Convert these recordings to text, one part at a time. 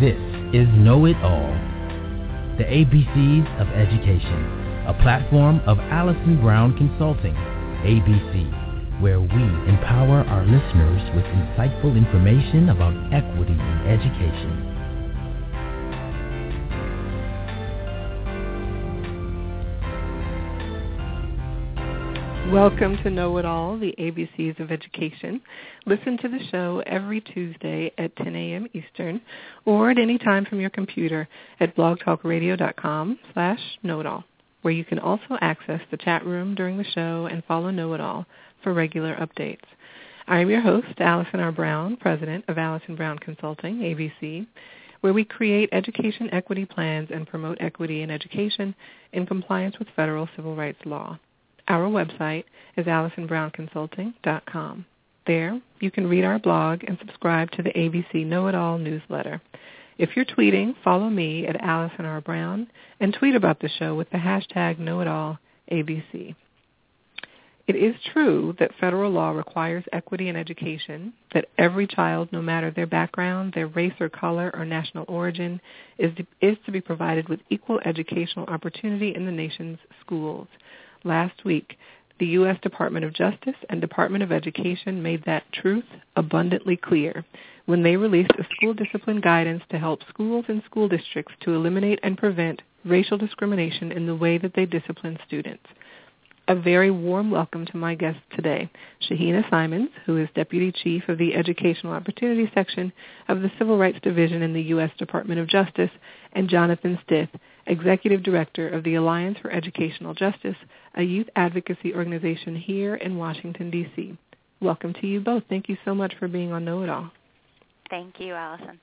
This is Know It All, the ABCs of Education, a platform of Allison Brown Consulting, ABC, where we empower our listeners with insightful information about equity in education. Welcome to Know It All, the ABCs of Education. Listen to the show every Tuesday at 10 a.m. Eastern or at any time from your computer at blogtalkradio.com slash know-it-all, where you can also access the chat room during the show and follow Know It All for regular updates. I am your host, Allison R. Brown, president of Allison Brown Consulting, ABC, where we create education equity plans and promote equity in education in compliance with federal civil rights law. Our website is AllisonBrownConsulting.com. There, you can read our blog and subscribe to the ABC Know It All newsletter. If you're tweeting, follow me at Allison R. Brown and tweet about the show with the hashtag KnowItAllABC. It is true that federal law requires equity in education, that every child, no matter their background, their race or color or national origin, is to, is to be provided with equal educational opportunity in the nation's schools. Last week, the U.S. Department of Justice and Department of Education made that truth abundantly clear when they released a school discipline guidance to help schools and school districts to eliminate and prevent racial discrimination in the way that they discipline students. A very warm welcome to my guest today, Shaheena Simons, who is Deputy Chief of the Educational Opportunity Section of the Civil Rights Division in the U.S. Department of Justice, and Jonathan Stith, Executive Director of the Alliance for Educational Justice, a youth advocacy organization here in Washington, D.C. Welcome to you both. Thank you so much for being on Know It All. Thank you, Allison.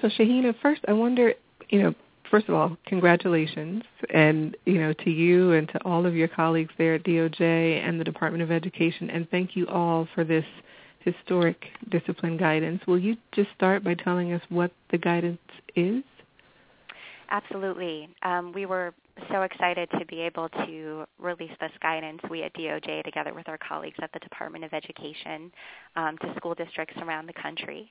So Shaheena, first I wonder, you know, first of all, congratulations and, you know, to you and to all of your colleagues there at DOJ and the Department of Education and thank you all for this historic discipline guidance. Will you just start by telling us what the guidance is? Absolutely. Um, we were so excited to be able to release this guidance, we at DOJ, together with our colleagues at the Department of Education, um, to school districts around the country.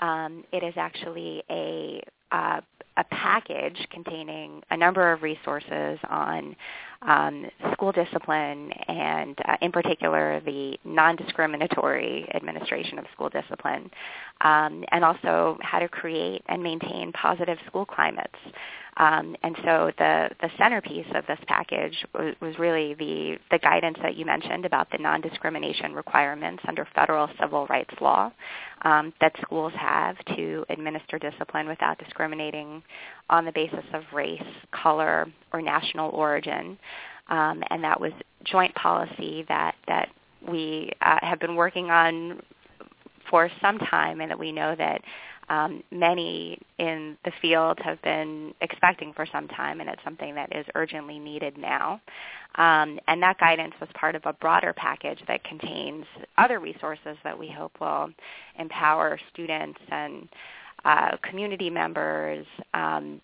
Um, it is actually a uh, a package containing a number of resources on um, school discipline and, uh, in particular, the non-discriminatory administration of school discipline, um, and also how to create and maintain positive school climates. Um, and so the, the centerpiece of this package was, was really the, the guidance that you mentioned about the non-discrimination requirements under federal civil rights law um, that schools have to administer discipline without discriminating on the basis of race, color, or national origin. Um, and that was joint policy that, that we uh, have been working on for some time and that we know that um, many in the field have been expecting for some time, and it's something that is urgently needed now. Um, and that guidance was part of a broader package that contains other resources that we hope will empower students and uh, community members, um,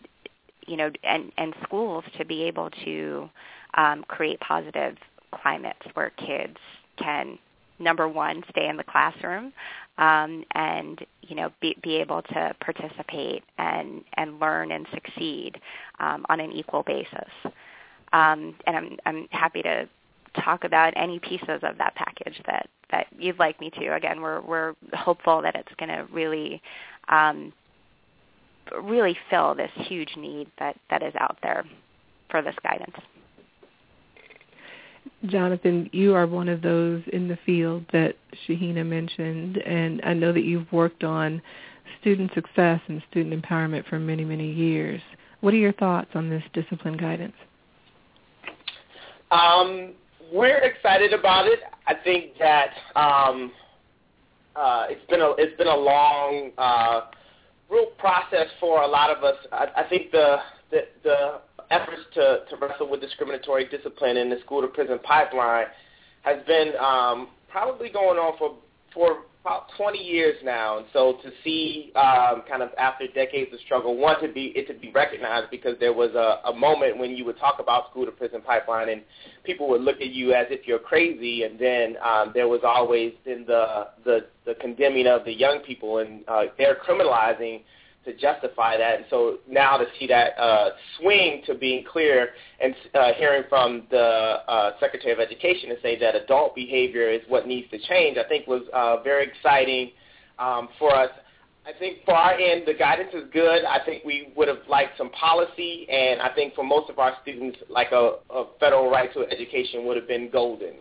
you know, and, and schools to be able to um, create positive climates where kids can number one stay in the classroom um, and you know be, be able to participate and and learn and succeed um, on an equal basis. Um, and I'm I'm happy to talk about any pieces of that package that that you'd like me to. Again, we're we're hopeful that it's going to really um, really fill this huge need that that is out there for this guidance. Jonathan, you are one of those in the field that Shaheena mentioned, and I know that you've worked on student success and student empowerment for many, many years. What are your thoughts on this discipline guidance? Um, we're excited about it. I think that um, uh, it's been a it's been a long, uh, real process for a lot of us. I, I think the the, the efforts to, to wrestle with discriminatory discipline in the school to prison pipeline has been um, probably going on for for about 20 years now, and so to see um, kind of after decades of struggle, one to be it to be recognized because there was a, a moment when you would talk about school to prison pipeline, and people would look at you as if you're crazy, and then um, there was always then the the the condemning of the young people, and uh, they're criminalizing to justify that. And so now to see that uh, swing to being clear and uh, hearing from the uh, Secretary of Education to say that adult behavior is what needs to change, I think was uh, very exciting um, for us. I think for our end, the guidance is good. I think we would have liked some policy, and I think for most of our students, like a, a federal right to education would have been golden.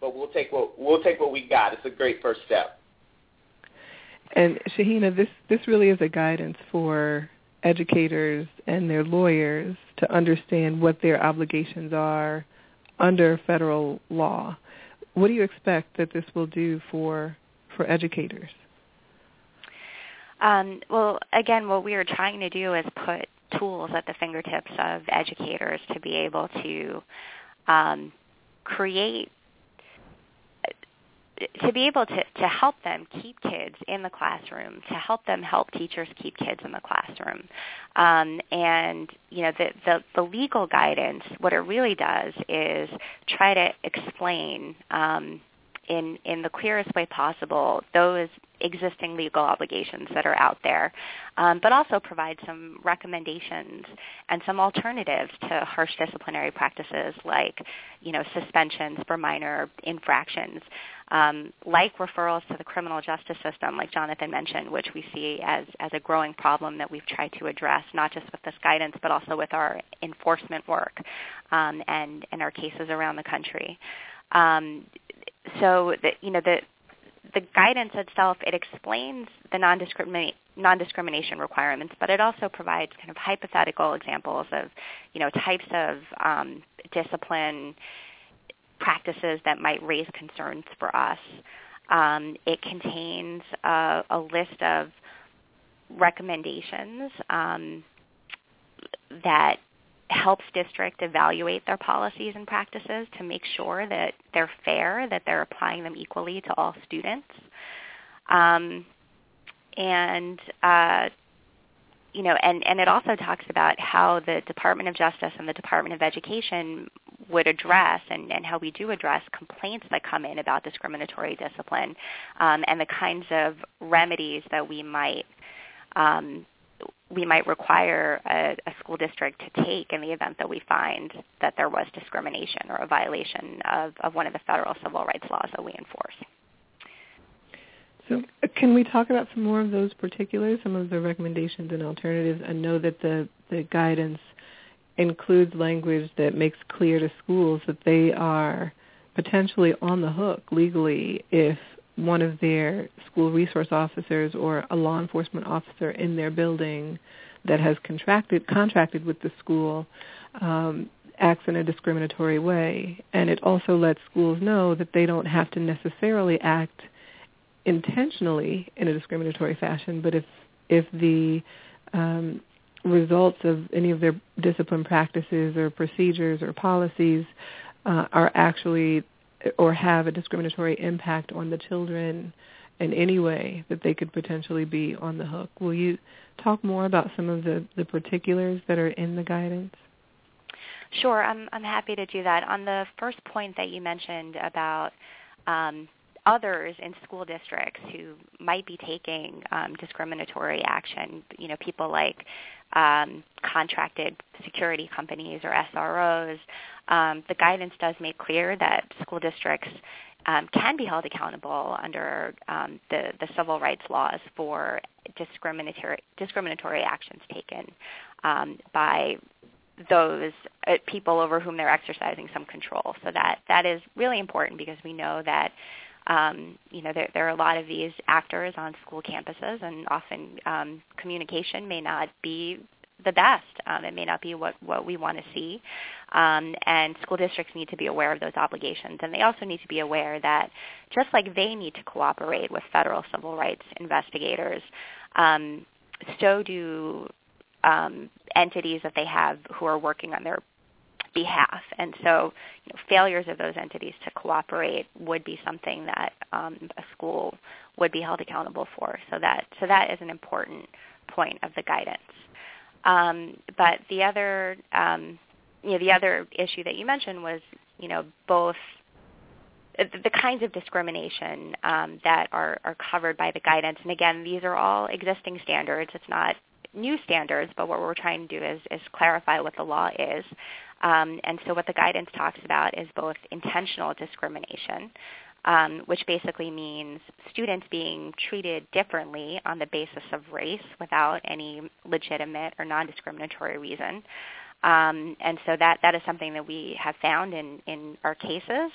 But we'll take what we'll take what we got. It's a great first step. And Shaheena, this this really is a guidance for educators and their lawyers to understand what their obligations are under federal law. What do you expect that this will do for for educators? Um, well, again, what we are trying to do is put tools at the fingertips of educators to be able to um, create to be able to, to help them keep kids in the classroom, to help them help teachers keep kids in the classroom. Um, and, you know, the, the, the legal guidance, what it really does is try to explain um, in, in the clearest way possible those existing legal obligations that are out there, um, but also provide some recommendations and some alternatives to harsh disciplinary practices like, you know, suspensions for minor infractions um, like referrals to the criminal justice system, like Jonathan mentioned, which we see as, as a growing problem that we've tried to address, not just with this guidance, but also with our enforcement work um, and, and our cases around the country. Um, so, the, you know, the, the guidance itself, it explains the non-discriminate, non-discrimination requirements, but it also provides kind of hypothetical examples of, you know, types of um, discipline practices that might raise concerns for us. Um, it contains a, a, list of recommendations um, that helps district evaluate their policies and practices to make sure that they're fair, that they're applying them equally to all students. Um, and uh, you know, and, and it also talks about how the Department of Justice and the Department of Education would address and, and how we do address complaints that come in about discriminatory discipline um, and the kinds of remedies that we might um, we might require a, a, school district to take in the event that we find that there was discrimination or a violation of, of one of the federal civil rights laws that we enforce. So can we talk about some more of those particulars, some of the recommendations and alternatives? I know that the, the guidance includes language that makes clear to schools that they are potentially on the hook legally if one of their school resource officers or a law enforcement officer in their building that has contracted contracted with the school um, acts in a discriminatory way. And it also lets schools know that they don't have to necessarily act intentionally in a discriminatory fashion, but if if the um, results of any of their discipline practices or procedures or policies uh, are actually or have a discriminatory impact on the children in any way that they could potentially be on the hook. Will you talk more about some of the, the particulars that are in the guidance? Sure, I'm, I'm happy to do that. On the first point that you mentioned about um, others in school districts who might be taking um, discriminatory action, you know, people like um, contracted security companies or SROs, um, the guidance does make clear that school districts um, can be held accountable under um, the, the civil rights laws for discriminatory discriminatory actions taken um, by those uh, people over whom they're exercising some control. So that that is really important because we know that um, you know, there, there are a lot of these actors on school campuses, and often um, communication may not be the best. Um, it may not be what, what we want to see. Um, and school districts need to be aware of those obligations. And they also need to be aware that just like they need to cooperate with federal civil rights investigators, um, so do um, entities that they have who are working on their behalf. And so you know, failures of those entities to cooperate would be something that um, a school would be held accountable for. So that so that is an important point of the guidance. Um, but the other um, you know the other issue that you mentioned was you know both the kinds of discrimination um, that are, are covered by the guidance. And again, these are all existing standards. It's not new standards, but what we're trying to do is, is clarify what the law is. Um, and so what the guidance talks about is both intentional discrimination, um, which basically means students being treated differently on the basis of race without any legitimate or non-discriminatory reason. Um, and so that, that is something that we have found in, in our cases.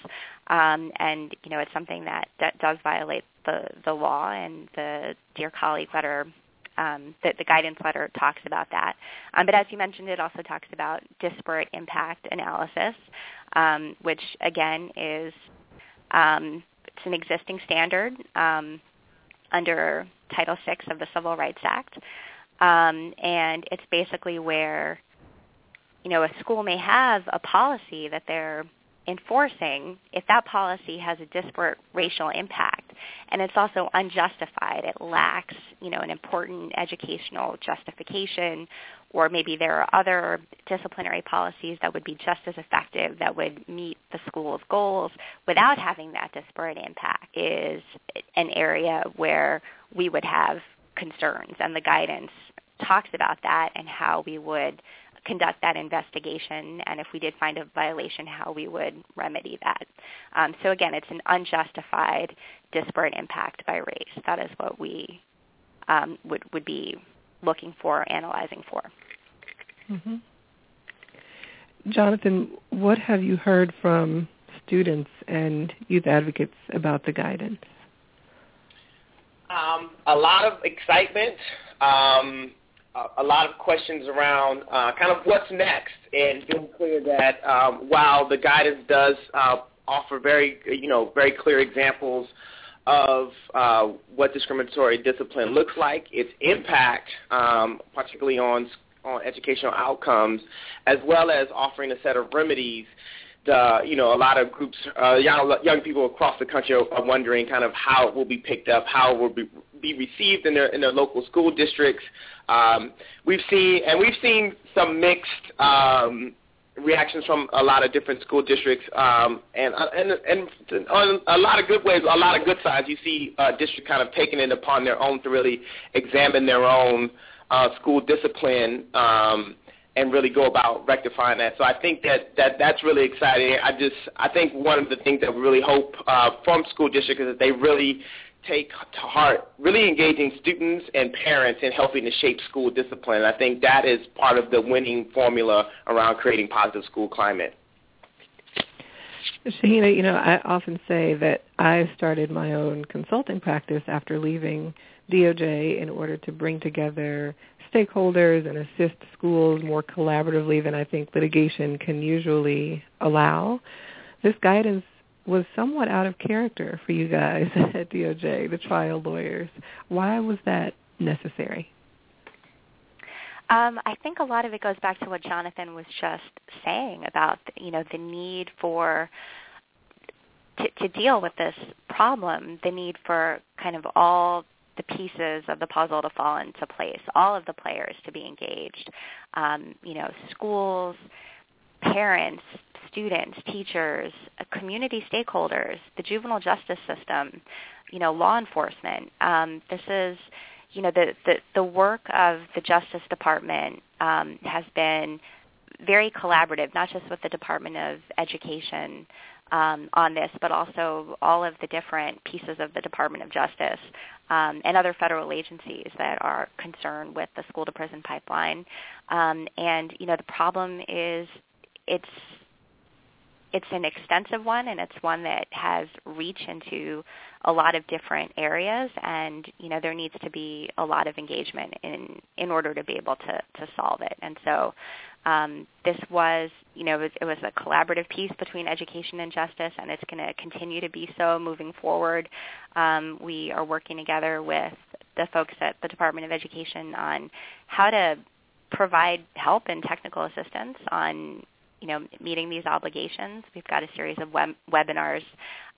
Um, and, you know, it's something that, that does violate the, the law and the Dear Colleague letter um, the, the, guidance letter talks about that. Um, but as you mentioned, it also talks about disparate impact analysis, um, which again is um, it's an existing standard um, under Title VI of the Civil Rights Act, um, and it's basically where you know, a school may have a policy that they're enforcing if that policy has a disparate racial impact and it's also unjustified. It lacks you know an important educational justification or maybe there are other disciplinary policies that would be just as effective that would meet the school's goals without having that disparate impact is an area where we would have concerns. And the guidance talks about that and how we would conduct that investigation and if we did find a violation, how we would remedy that. Um, so again, it's an unjustified disparate impact by race. That is what we um, would, would be looking for, analyzing for. Mm-hmm. Jonathan, what have you heard from students and youth advocates about the guidance? Um, a lot of excitement. Um, a lot of questions around uh, kind of what's next, and being clear that um, while the guidance does uh, offer very, you know, very clear examples of uh, what discriminatory discipline looks like, its impact, um, particularly on on educational outcomes, as well as offering a set of remedies uh, you know, a lot of groups, uh, young, young people across the country are, are wondering kind of how it will be picked up, how it will be, be received in their in their local school districts. Um, we've seen and we've seen some mixed um, reactions from a lot of different school districts, um, and uh, and and on a lot of good ways, a lot of good sides. You see uh, districts kind of taking it upon their own to really examine their own uh, school discipline. Um, and really go about rectifying that. So I think that, that that's really exciting. I just I think one of the things that we really hope uh, from school districts is that they really take to heart really engaging students and parents in helping to shape school discipline. I think that is part of the winning formula around creating positive school climate. Shaheena, you know, I often say that I started my own consulting practice after leaving DOJ in order to bring together stakeholders and assist schools more collaboratively than I think litigation can usually allow. This guidance was somewhat out of character for you guys at DOJ, the trial lawyers. Why was that necessary? Um, I think a lot of it goes back to what Jonathan was just saying about you know the need for to, to deal with this problem, the need for kind of all the pieces of the puzzle to fall into place, all of the players to be engaged, um, you know, schools, parents, students, teachers, uh, community stakeholders, the juvenile justice system, you know, law enforcement. Um, this is, you know, the, the, the work of the Justice Department um, has been very collaborative, not just with the Department of Education, um, on this, but also all of the different pieces of the Department of Justice um, and other federal agencies that are concerned with the school to prison pipeline. Um, and you know, the problem is it's it's an extensive one and it's one that has reach into a lot of different areas and you know there needs to be a lot of engagement in in order to be able to to solve it and so um, this was, you know, it was, it was, a collaborative piece between education and justice, and it's going to continue to be so moving forward. Um, we are working together with the folks at the Department of Education on how to provide help and technical assistance on you know, meeting these obligations. We've got a series of web- webinars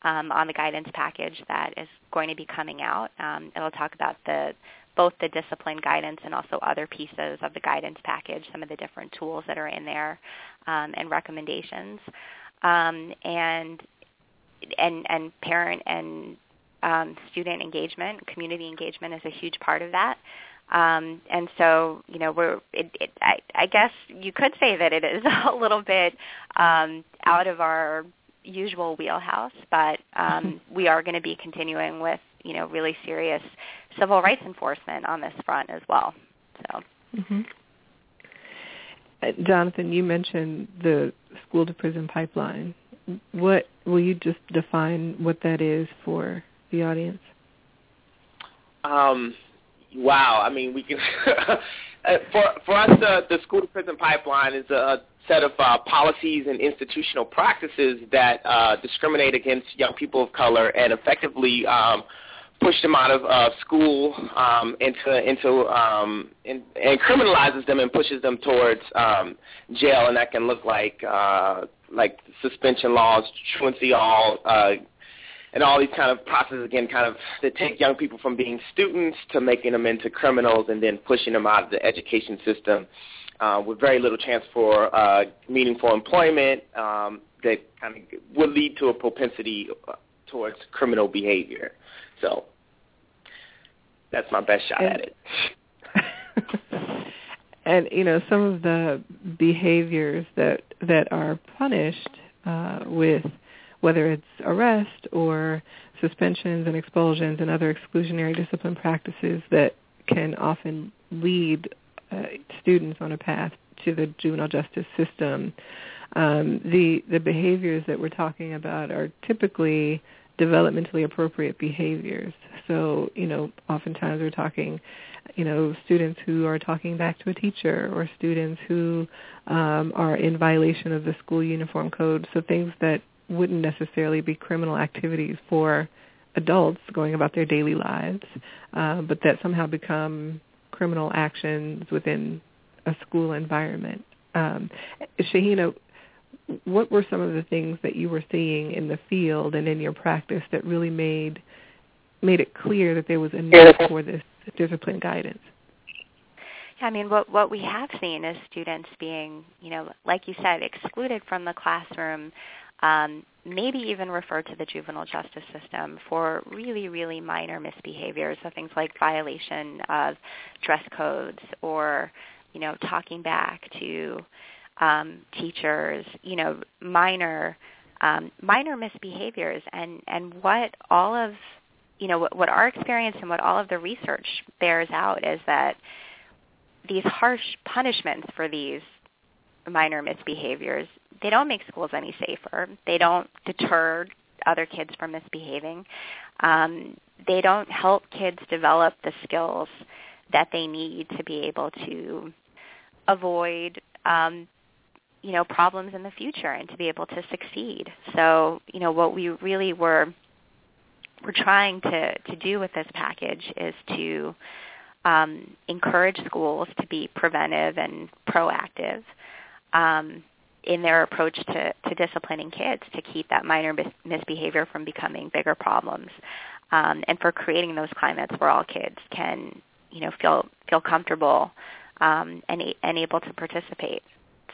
um, on the guidance package that is going to be coming out. Um, it'll talk about the both the discipline guidance and also other pieces of the guidance package, some of the different tools that are in there, um, and recommendations. Um, and and and parent and um, student engagement, community engagement is a huge part of that. Um, and so, you know, we're, it, it, I, I guess you could say that it is a little bit um, out of our usual wheelhouse, but um, we are going to be continuing with, you know, really serious civil rights enforcement on this front as well. So. Mm-hmm. Uh, Jonathan, you mentioned the school to prison pipeline. What will you just define what that is for the audience? Um, wow. I mean, we can uh, for for us, uh, the school to prison pipeline is a set of uh, policies and institutional practices that uh, discriminate against young people of color and effectively um, push them out of uh, school um, into into um, in, and criminalizes them and pushes them towards um, jail, and that can look like uh, like suspension laws, truancy all. Uh, and all these kind of processes again kind of that take young people from being students to making them into criminals and then pushing them out of the education system uh, with very little chance for uh, meaningful employment um, that kind of would lead to a propensity uh, towards criminal behavior. So that's my best shot and, at it. and you know some of the behaviors that that are punished uh, with whether it's arrest or suspensions and expulsions and other exclusionary discipline practices that can often lead uh, students on a path to the juvenile justice system. Um, the the behaviors that we're talking about are typically developmentally appropriate behaviors. So, you know, oftentimes we're talking, you know, students who are talking back to a teacher or students who um, are in violation of the school uniform code. So things that wouldn't necessarily be criminal activities for adults going about their daily lives, uh, but that somehow become criminal actions within a school environment. Um, Shaheena, what were some of the things that you were seeing in the field and in your practice that really made made it clear that there was a need for this discipline guidance? I mean, what what we have seen is students being, you know, like you said, excluded from the classroom, um, maybe even referred to the juvenile justice system for really, really minor misbehaviors, so things like violation of dress codes or, you know, talking back to um, teachers, you know, minor um, minor misbehaviors, and and what all of you know what, what our experience and what all of the research bears out is that these harsh punishments for these minor misbehaviors they don't make schools any safer. They don't deter other kids from misbehaving. Um, they don't help kids develop the skills that they need to be able to avoid um, you know problems in the future and to be able to succeed. So you know what we really were we're trying to to do with this package is to um, encourage schools to be preventive and proactive. Um, in their approach to, to disciplining kids to keep that minor mis- misbehavior from becoming bigger problems, um, and for creating those climates where all kids can, you know, feel feel comfortable um, and and able to participate.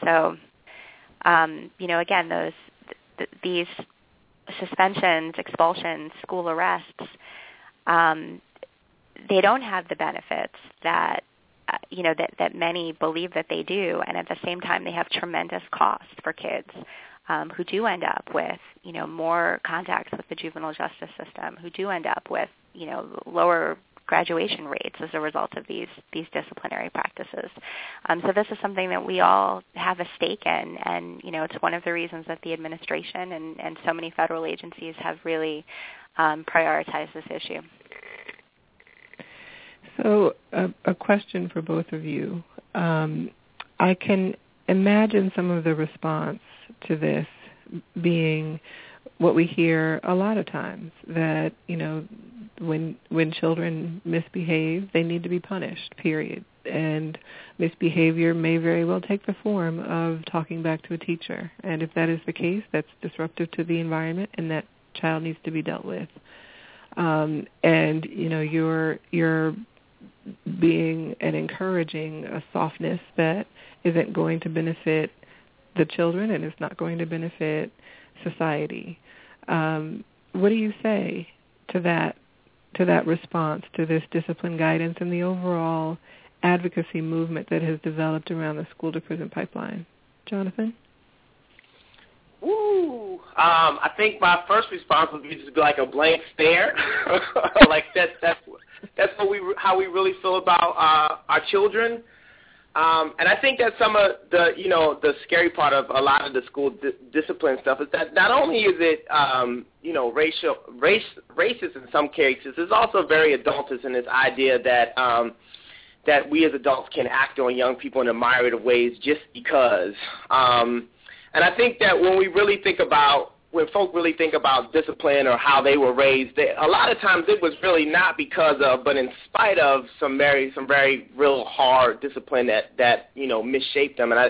So, um, you know, again, those th- these suspensions, expulsions, school arrests, um, they don't have the benefits that uh, you know that that many believe that they do, and at the same time they have tremendous cost for kids um, who do end up with you know more contacts with the juvenile justice system, who do end up with you know lower graduation rates as a result of these these disciplinary practices. Um, so this is something that we all have a stake in, and you know it's one of the reasons that the administration and, and so many federal agencies have really um, prioritized this issue. So a, a question for both of you. Um, I can imagine some of the response to this being what we hear a lot of times that you know when when children misbehave, they need to be punished. Period. And misbehavior may very well take the form of talking back to a teacher. And if that is the case, that's disruptive to the environment, and that child needs to be dealt with. Um, and you know, you're you're being and encouraging a softness that isn't going to benefit the children and it's not going to benefit society. Um, what do you say to that to that response to this discipline guidance and the overall advocacy movement that has developed around the school to prison pipeline? Jonathan? Ooh, um, I think my first response would be just like a blank stare. like that, that's that's what we how we really feel about uh, our children. Um, and I think that some of the, you know, the scary part of a lot of the school di- discipline stuff is that not only is it, um, you know, racial, race, racist in some cases, it's also very adultist in this idea that um, that we as adults can act on young people in a myriad of ways just because. Um, and I think that when we really think about when folk really think about discipline or how they were raised, they, a lot of times it was really not because of, but in spite of some very, some very real hard discipline that that you know misshaped them. And I,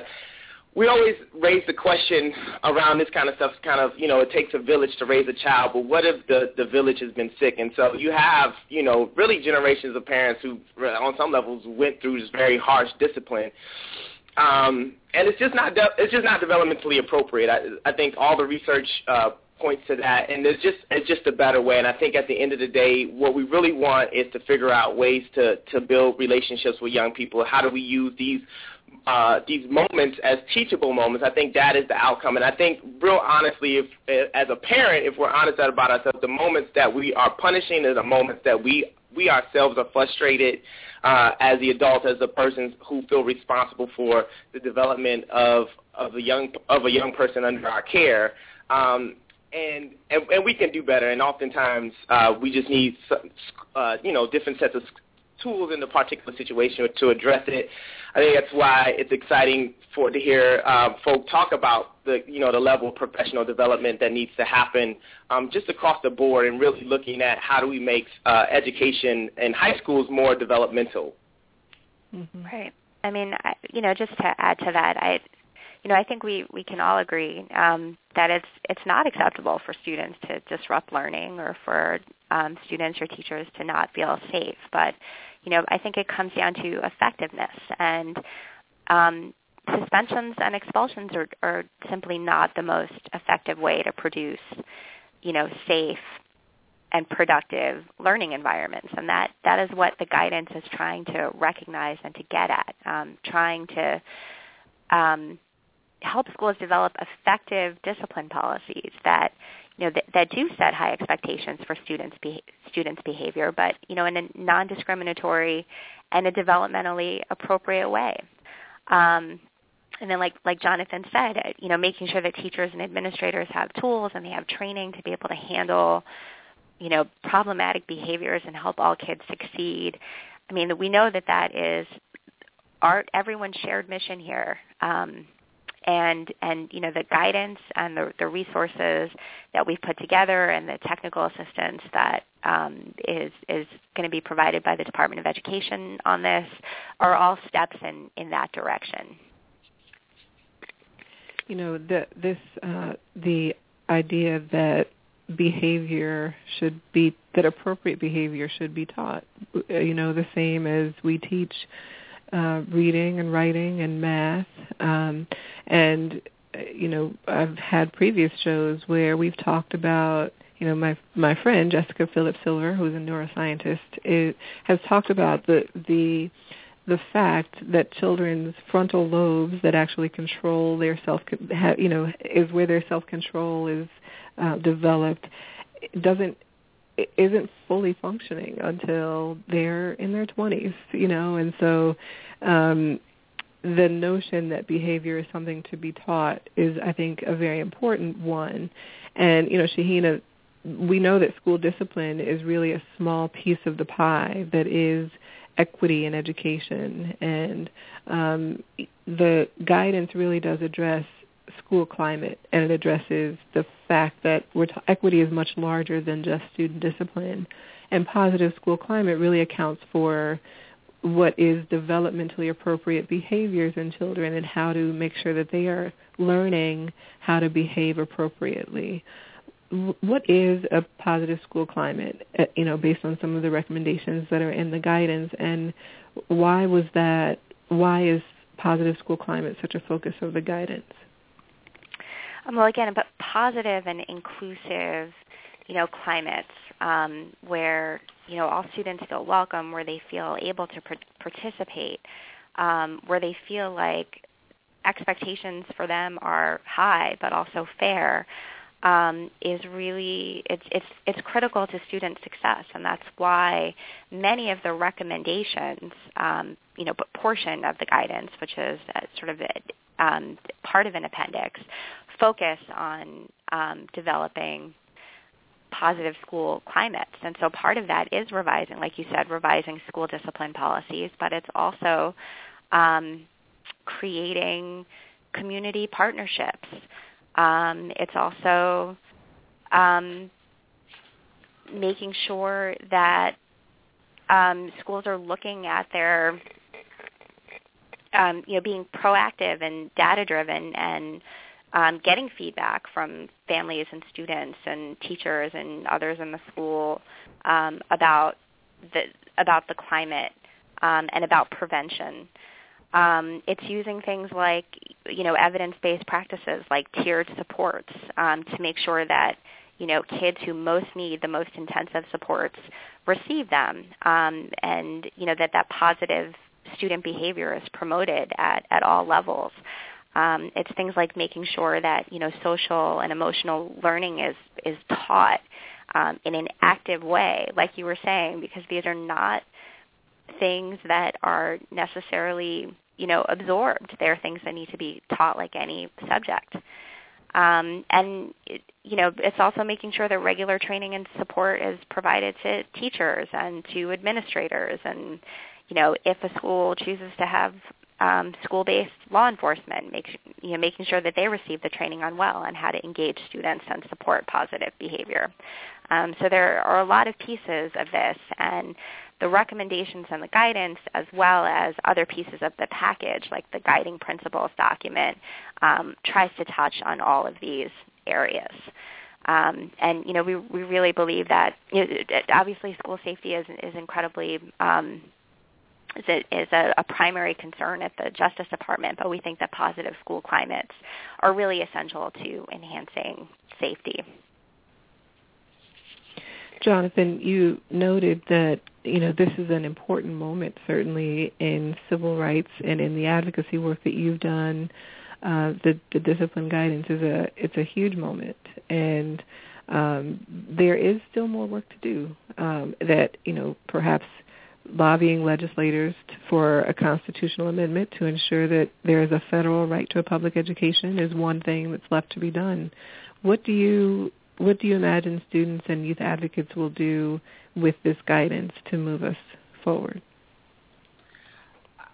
we always raise the question around this kind of stuff. Kind of, you know, it takes a village to raise a child, but what if the the village has been sick? And so you have, you know, really generations of parents who, on some levels, went through this very harsh discipline um, and it's just not de- it's just not developmentally appropriate. I, I think all the research uh, points to that, and it's just it's just a better way. And I think at the end of the day, what we really want is to figure out ways to to build relationships with young people. How do we use these uh, these moments as teachable moments? I think that is the outcome. And I think, real honestly, if as a parent, if we're honest about ourselves, the moments that we are punishing are the moments that we we ourselves are frustrated uh, as the adults, as the persons who feel responsible for the development of of a young of a young person under our care. Um, and, and and we can do better. And oftentimes, uh, we just need some, uh, you know different sets of tools in the particular situation to address it. I think that's why it's exciting for to hear um, folk talk about the you know the level of professional development that needs to happen um, just across the board, and really looking at how do we make uh, education in high schools more developmental. Mm-hmm. Right. I mean, I, you know, just to add to that, I you know, I think we, we can all agree um, that it's it's not acceptable for students to disrupt learning or for um, students or teachers to not feel safe. But you know, I think it comes down to effectiveness and um, suspensions and expulsions are, are simply not the most effective way to produce, you know, safe and productive learning environments. And that, that is what the guidance is trying to recognize and to get at, um, trying to um, help schools develop effective discipline policies that you know that, that do set high expectations for students be, students behavior, but you know in a non-discriminatory and a developmentally appropriate way. Um, and then, like like Jonathan said, you know, making sure that teachers and administrators have tools and they have training to be able to handle, you know, problematic behaviors and help all kids succeed. I mean, we know that that is our everyone's shared mission here. Um, and and you know the guidance and the, the resources that we've put together and the technical assistance that um, is is going to be provided by the Department of Education on this are all steps in in that direction. You know the this uh, the idea that behavior should be that appropriate behavior should be taught. You know the same as we teach uh, reading and writing and math. Um, and you know, I've had previous shows where we've talked about you know my my friend Jessica Phillips Silver, who's a neuroscientist, is, has talked about the the the fact that children's frontal lobes that actually control their self you know is where their self control is uh, developed doesn't isn't fully functioning until they're in their 20s, you know, and so um, the notion that behavior is something to be taught is, I think, a very important one. And, you know, Shaheena, we know that school discipline is really a small piece of the pie that is equity in education. And um, the guidance really does address school climate, and it addresses the fact that t- equity is much larger than just student discipline. and positive school climate really accounts for what is developmentally appropriate behaviors in children and how to make sure that they are learning how to behave appropriately. What is a positive school climate, uh, you know, based on some of the recommendations that are in the guidance, and why was that? Why is positive school climate such a focus of the guidance? Um, well, again, but positive and inclusive, you know, climates um, where you know all students feel welcome, where they feel able to pr- participate, um, where they feel like expectations for them are high but also fair um, is really it's it's it's critical to student success, and that's why many of the recommendations, um, you know, but portion of the guidance, which is sort of a, um, part of an appendix, focus on um, developing positive school climates. And so part of that is revising, like you said, revising school discipline policies, but it's also um, creating community partnerships. Um, it's also um, making sure that um, schools are looking at their, um, you know, being proactive and data driven and um, getting feedback from families and students and teachers and others in the school um, about the about the climate um, and about prevention. Um, it's using things like you know evidence-based practices like tiered supports um, to make sure that you know kids who most need the most intensive supports receive them, um, and you know that that positive student behavior is promoted at, at all levels. Um, it's things like making sure that you know social and emotional learning is is taught um, in an active way, like you were saying, because these are not things that are necessarily you know, absorbed. They're things that need to be taught like any subject. Um, and you know, it's also making sure that regular training and support is provided to teachers and to administrators. And you know, if a school chooses to have um, school-based law enforcement, make, you know, making sure that they receive the training on well and how to engage students and support positive behavior. Um, so there are a lot of pieces of this, and the recommendations and the guidance as well as other pieces of the package like the guiding principles document um, tries to touch on all of these areas. Um, and you know we we really believe that you know, obviously school safety is is incredibly um, is a, a primary concern at the Justice Department, but we think that positive school climates are really essential to enhancing safety. Jonathan, you noted that you know this is an important moment, certainly in civil rights and in the advocacy work that you've done. Uh, the, the discipline guidance is a it's a huge moment, and um, there is still more work to do. Um, that you know perhaps lobbying legislators for a constitutional amendment to ensure that there is a federal right to a public education is one thing that's left to be done. What do you what do you imagine students and youth advocates will do with this guidance to move us forward?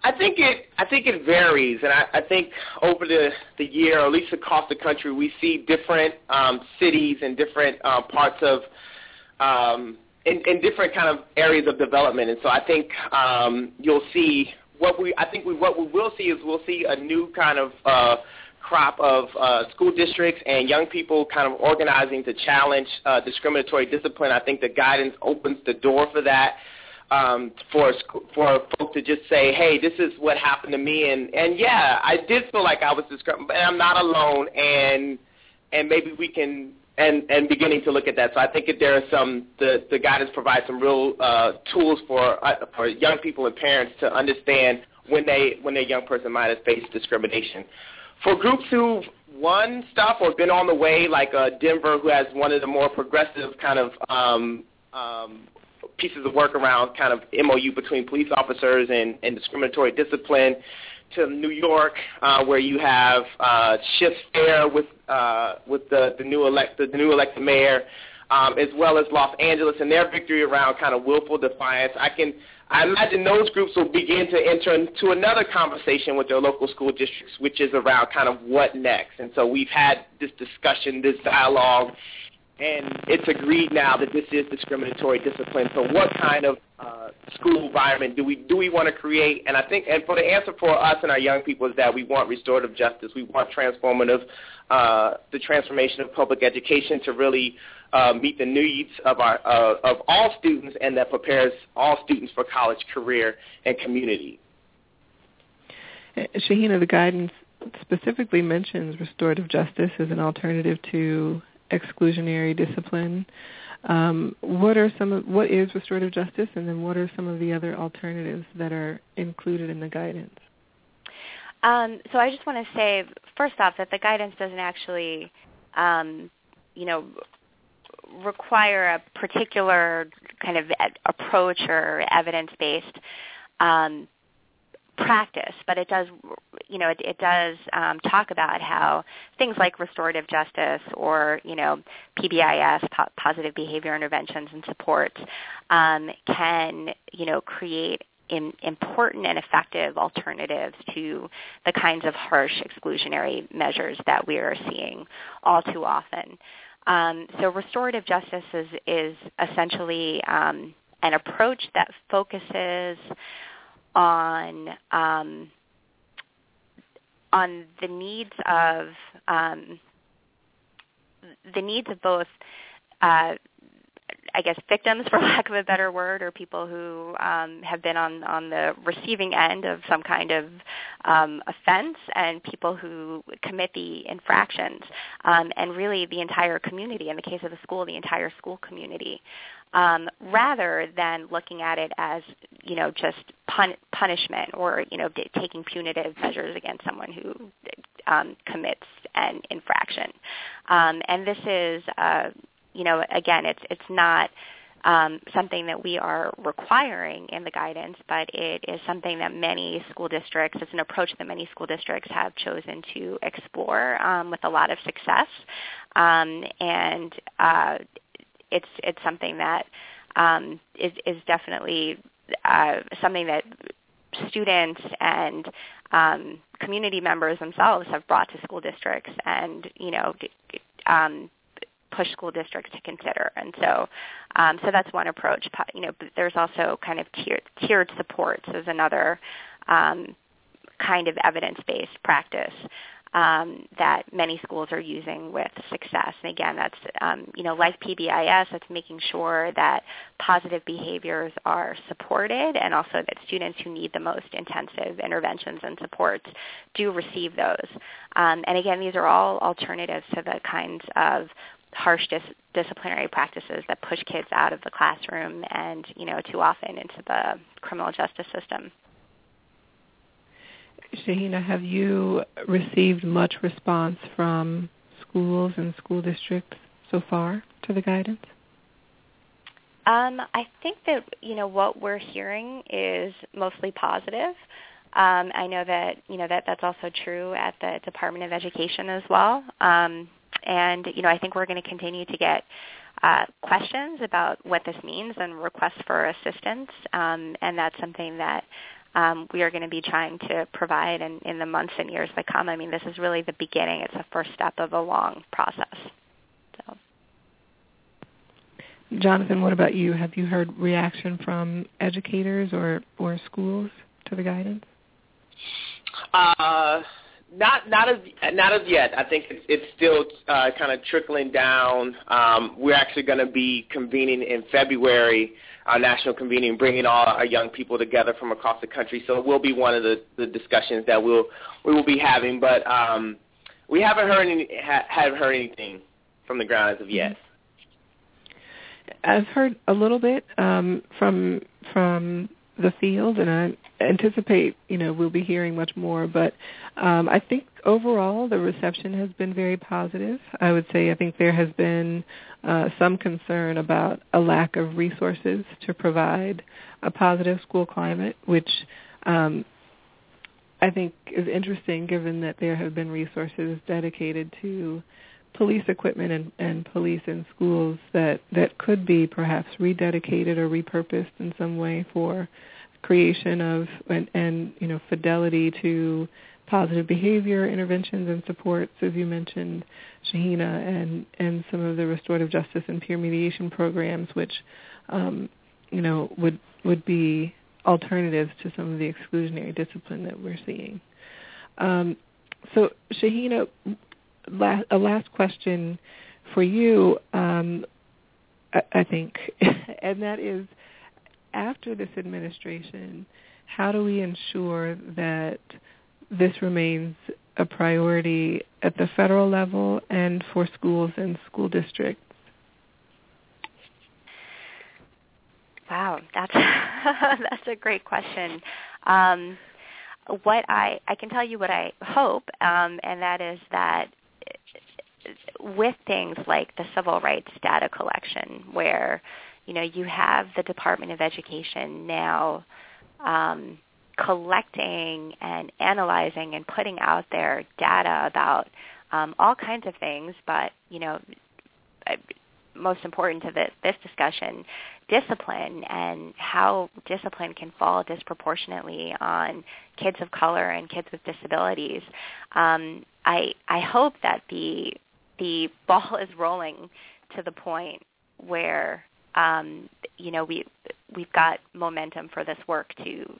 I think it I think it varies, and I, I think over the the year, or at least across the country, we see different um, cities and different uh, parts of um, in, in different kind of areas of development. And so I think um, you'll see what we I think we what we will see is we'll see a new kind of uh, crop of uh, school districts and young people kind of organizing to challenge uh, discriminatory discipline. I think the guidance opens the door for that. Um, for for folks to just say, hey, this is what happened to me, and and yeah, I did feel like I was discriminated, and I'm not alone, and and maybe we can and and beginning to look at that. So I think that there are some the the guidance provides some real uh, tools for uh, for young people and parents to understand when they when their young person might have faced discrimination for groups who've won stuff or been on the way, like uh, Denver, who has one of the more progressive kind of um, um, pieces of work around kind of MOU between police officers and, and discriminatory discipline, to New York, uh, where you have uh, shifts there with uh, with the, the new elect the new elected mayor, um, as well as Los Angeles and their victory around kind of willful defiance. I can I imagine those groups will begin to enter into another conversation with their local school districts, which is around kind of what next. And so we've had this discussion, this dialogue and it's agreed now that this is discriminatory discipline. So what kind of uh, school environment do we do we want to create? And I think, and for the answer for us and our young people is that we want restorative justice. We want transformative, uh, the transformation of public education to really uh, meet the needs of our uh, of all students, and that prepares all students for college, career, and community. Shaheena, the guidance specifically mentions restorative justice as an alternative to exclusionary discipline. Um, what are some of, what is restorative justice, and then what are some of the other alternatives that are included in the guidance? Um, so I just want to say first off that the guidance doesn't actually, um, you know, require a particular kind of approach or evidence-based um, practice, but it does, you know, it, it does um, talk about how things like restorative justice or, you know, PBIS, po- positive behavior interventions and supports, um, can, you know, create in, important and effective alternatives to the kinds of harsh exclusionary measures that we are seeing all too often. Um, so restorative justice is, is essentially um, an approach that focuses on um, on the needs of um, the needs of both uh, I guess victims, for lack of a better word, or people who um, have been on on the receiving end of some kind of um, offense, and people who commit the infractions, um, and really the entire community. In the case of the school, the entire school community um, rather than looking at it as you know just pun- punishment or you know d- taking punitive measures against someone who um, commits an infraction. Um, and this is uh, you know again it's it's not um, something that we are requiring in the guidance, but it is something that many school districts, it's an approach that many school districts have chosen to explore um, with a lot of success. Um, and uh, it's it's something that um, is, is definitely uh, something that students and um, community members themselves have brought to school districts and you know um, push school districts to consider. And so um, so that's one approach. You know, there's also kind of tiered, tiered supports as another um, kind of evidence-based practice um, that many schools are using with success. And again, that's um, you know like PBIS, that's making sure that positive behaviors are supported, and also that students who need the most intensive interventions and supports do receive those. Um, and again, these are all alternatives to the kinds of harsh dis- disciplinary practices that push kids out of the classroom and you know too often into the criminal justice system. Shaheena, have you received much response from schools and school districts so far to the guidance? Um, I think that you know what we're hearing is mostly positive. Um, I know that you know that that's also true at the Department of Education as well. Um, and you know I think we're going to continue to get uh, questions about what this means and requests for assistance, um, and that's something that um, we are going to be trying to provide in, in the months and years to come. I mean, this is really the beginning. It's the first step of a long process. So. Jonathan, what about you? Have you heard reaction from educators or, or schools to the guidance? Uh, not not as not as yet. I think it's, it's still uh, kind of trickling down. Um, we're actually going to be convening in February our national convening, bringing all our young people together from across the country. So it will be one of the, the discussions that we'll we will be having. But um, we haven't heard any ha, haven't heard anything from the ground as of yet. I've heard a little bit um, from from the field, and I anticipate you know we'll be hearing much more. But um, I think overall the reception has been very positive. I would say I think there has been uh, some concern about a lack of resources to provide a positive school climate, which um, I think is interesting given that there have been resources dedicated to police equipment and, and police in schools that, that could be perhaps rededicated or repurposed in some way for creation of and, and you know fidelity to positive behavior interventions and supports, as you mentioned, Shaheena, and, and some of the restorative justice and peer mediation programs, which um, you know would would be alternatives to some of the exclusionary discipline that we're seeing. Um, so, Shaheena, last, a last question for you, um, I, I think, and that is, after this administration, how do we ensure that this remains a priority at the federal level and for schools and school districts? Wow, that's that's a great question. Um, what I I can tell you what I hope, um, and that is that with things like the civil rights data collection, where you know you have the Department of Education now um, collecting and analyzing and putting out their data about um, all kinds of things, but you know most important to this, this discussion, discipline and how discipline can fall disproportionately on kids of color and kids with disabilities. Um, I I hope that the the ball is rolling to the point where um, you know we we've got momentum for this work to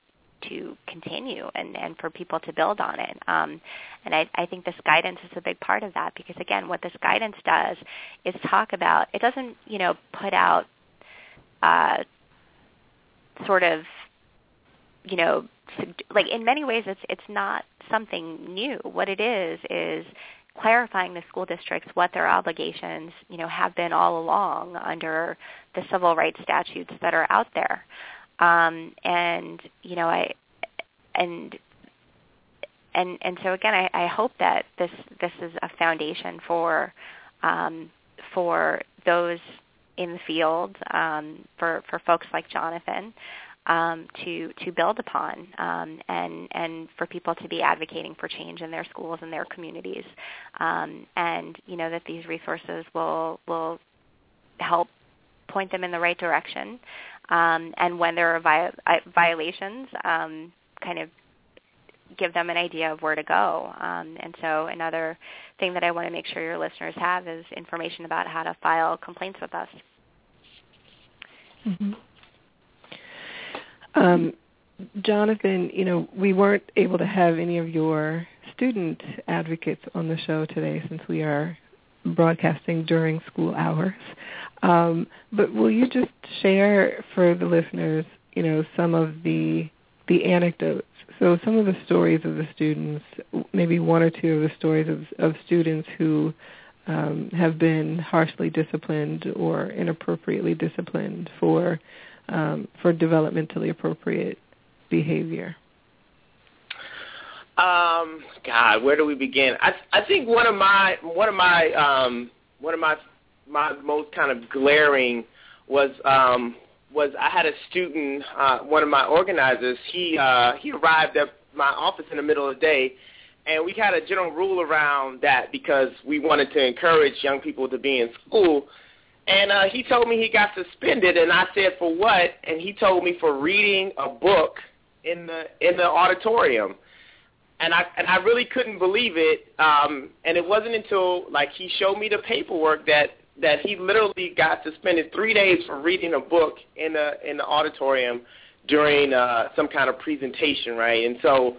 to continue and, and for people to build on it. Um, and I, I think this guidance is a big part of that because again, what this guidance does is talk about. It doesn't you know put out uh, sort of you know like in many ways it's it's not something new. What it is is clarifying the school districts what their obligations, you know, have been all along under the civil rights statutes that are out there. Um, and you know, I and and and so again, I, I hope that this this is a foundation for um, for those in the field, um, for for folks like Jonathan, um, to to build upon um, and and for people to be advocating for change in their schools and their communities, um, and you know that these resources will will help point them in the right direction, um, and when there are vi- violations, um, kind of give them an idea of where to go. Um, and so another thing that I want to make sure your listeners have is information about how to file complaints with us. Mm-hmm. Um, Jonathan, you know, we weren't able to have any of your student advocates on the show today since we are broadcasting during school hours. Um, but will you just share for the listeners, you know, some of the the anecdotes? So some of the stories of the students, maybe one or two of the stories of, of students who um, have been harshly disciplined or inappropriately disciplined for um, for developmentally appropriate behavior. Um, God, where do we begin? I I think one of my one of my um, one of my my most kind of glaring was um, was I had a student, uh, one of my organizers. He uh, he arrived at my office in the middle of the day, and we had a general rule around that because we wanted to encourage young people to be in school. And uh, he told me he got suspended, and I said for what? And he told me for reading a book in the in the auditorium. And I and I really couldn't believe it. Um, and it wasn't until like he showed me the paperwork that that he literally got suspended three days for reading a book in the in the auditorium during uh, some kind of presentation, right? And so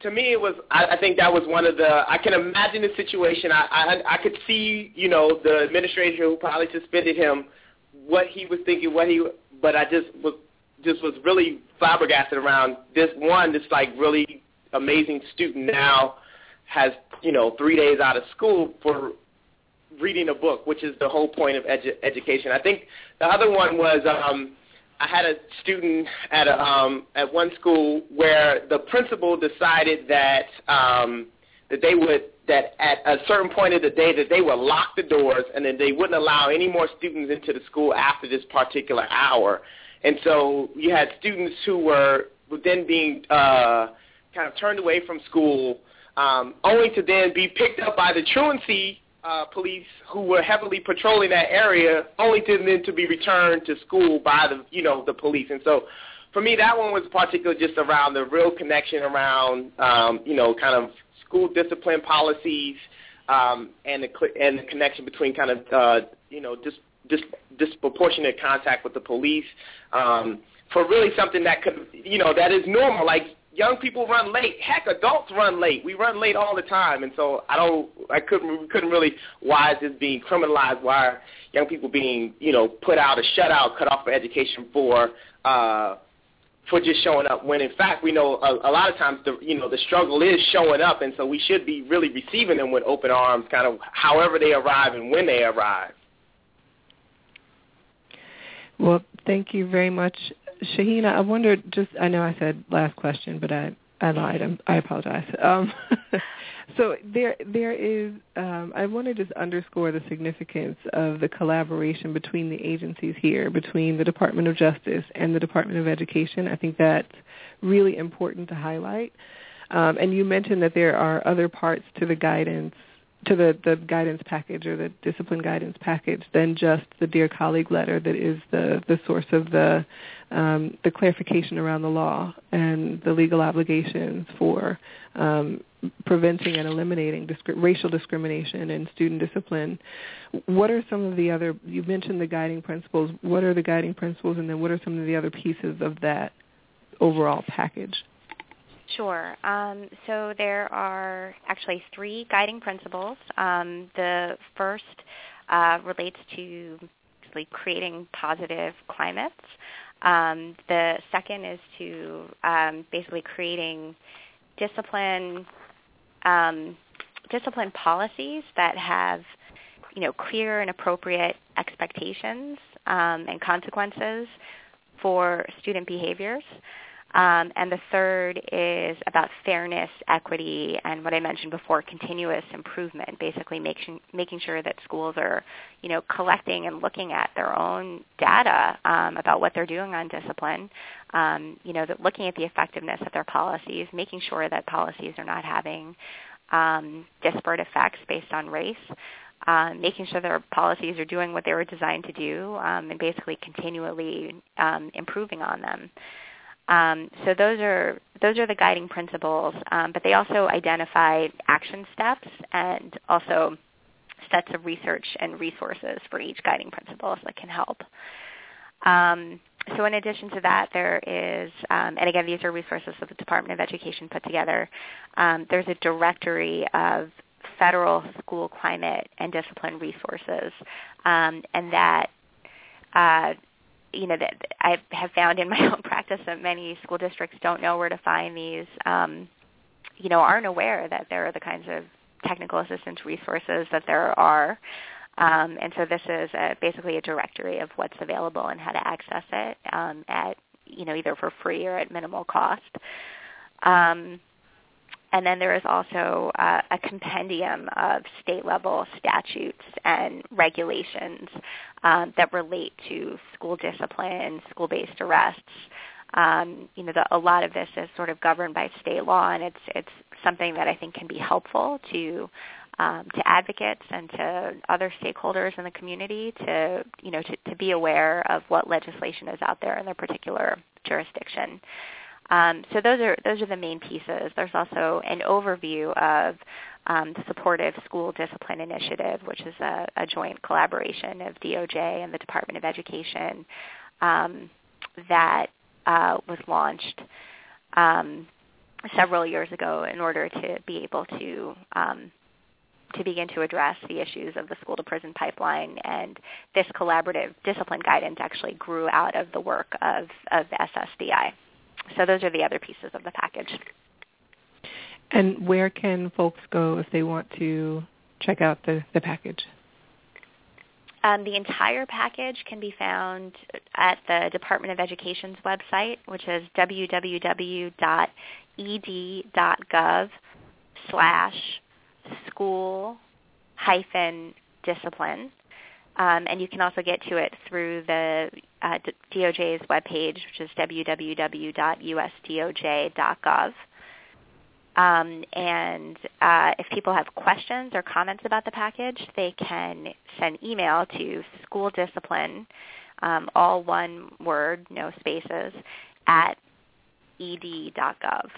to me, it was. I, I think that was one of the. I can imagine the situation. I, I I could see, you know, the administrator who probably suspended him, what he was thinking, what he. But I just was just was really flabbergasted around this one. This like really amazing student now has you know three days out of school for reading a book, which is the whole point of edu- education. I think the other one was um, I had a student at a, um, at one school where the principal decided that um, that they would that at a certain point of the day that they would lock the doors and then they wouldn't allow any more students into the school after this particular hour. And so you had students who were then being uh, kind of turned away from school, um, only to then be picked up by the truancy uh, police who were heavily patrolling that area, only to then to be returned to school by the you know the police. And so, for me, that one was particularly just around the real connection around, um, you know, kind of school discipline policies um, and the and the connection between kind of, uh, you know, dis, dis, disproportionate contact with the police. Um, for really something that could, you know, that is normal. Like young people run late. Heck, adults run late. We run late all the time, and so I don't, I couldn't, couldn't really why is this being criminalized? Why are young people being, you know, put out a shutout, cut off for education for, uh, for just showing up? When in fact we know a, a lot of times the, you know, the struggle is showing up, and so we should be really receiving them with open arms, kind of however they arrive and when they arrive. Well, thank you very much, Shaheena, I wondered just I know I said last question, but I I lied. I'm, I apologize. Um, so there there is um, I want to just underscore the significance of the collaboration between the agencies here, between the Department of Justice and the Department of Education. I think that's really important to highlight. Um, and you mentioned that there are other parts to the guidance to the, the guidance package or the discipline guidance package than just the dear colleague letter that is the, the source of the um, the clarification around the law and the legal obligations for um, preventing and eliminating racial discrimination and student discipline. What are some of the other? You mentioned the guiding principles. What are the guiding principles, and then what are some of the other pieces of that overall package? Sure. Um, so there are actually three guiding principles. Um, the first uh, relates to creating positive climates. Um, the second is to um, basically creating discipline um, discipline policies that have you know clear and appropriate expectations um, and consequences for student behaviors. Um, and the third is about fairness, equity, and what I mentioned before, continuous improvement. Basically, making making sure that schools are, you know, collecting and looking at their own data um, about what they're doing on discipline. Um, you know, looking at the effectiveness of their policies, making sure that policies are not having um, disparate effects based on race. Um, making sure their policies are doing what they were designed to do, um, and basically continually improving on them. Um, so those are those are the guiding principles, um, but they also identify action steps and also sets of research and resources for each guiding principles that can help. Um, so in addition to that, there is, um, and again, these are resources that the Department of Education put together. Um, there's a directory of federal school climate and discipline resources, um, and that uh, you know that I have found in my own practice that many school districts don't know where to find these. Um, you know, aren't aware that there are the kinds of technical assistance resources that there are. Um, and so this is a, basically a directory of what's available and how to access it um, at you know either for free or at minimal cost. Um, and then there is also uh, a compendium of state level statutes and regulations um, that relate to school discipline, school-based arrests. Um, you know, the, a lot of this is sort of governed by state law, and it's it's something that I think can be helpful to um, to advocates and to other stakeholders in the community to you know to, to be aware of what legislation is out there in their particular jurisdiction. Um, so those are those are the main pieces. There's also an overview of um, the Supportive School Discipline Initiative, which is a, a, joint collaboration of DOJ and the Department of Education um, that uh, was launched um, several years ago in order to be able to um, to begin to address the issues of the school to prison pipeline. And this collaborative discipline guidance actually grew out of the work of, of SSDI. So those are the other pieces of the package. And where can folks go if they want to check out the, the package? Um, the entire package can be found at the Department of Education's website, which is www.ed.gov slash school hyphen discipline. Um, and you can also get to it through the uh, DOJ's webpage, which is www.usdoj.gov. Um, and uh, if people have questions or comments about the package, they can send email to school discipline, um, all one word, no spaces, at ed.gov.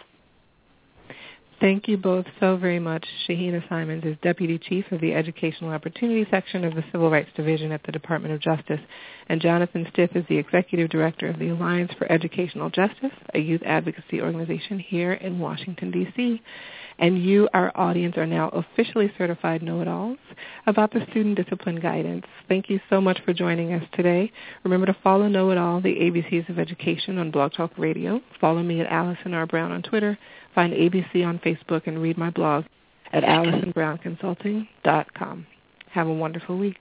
Thank you both so very much. Shaheena Simons is Deputy Chief of the Educational Opportunity Section of the Civil Rights Division at the Department of Justice, and Jonathan Stith is the Executive Director of the Alliance for Educational Justice, a youth advocacy organization here in Washington, D.C. And you, our audience, are now officially certified know-it-alls about the student discipline guidance. Thank you so much for joining us today. Remember to follow Know-It-All, the ABCs of Education on Blog Talk Radio. Follow me at Allison R. Brown on Twitter Find ABC on Facebook and read my blog at AllisonBrownConsulting.com. Have a wonderful week.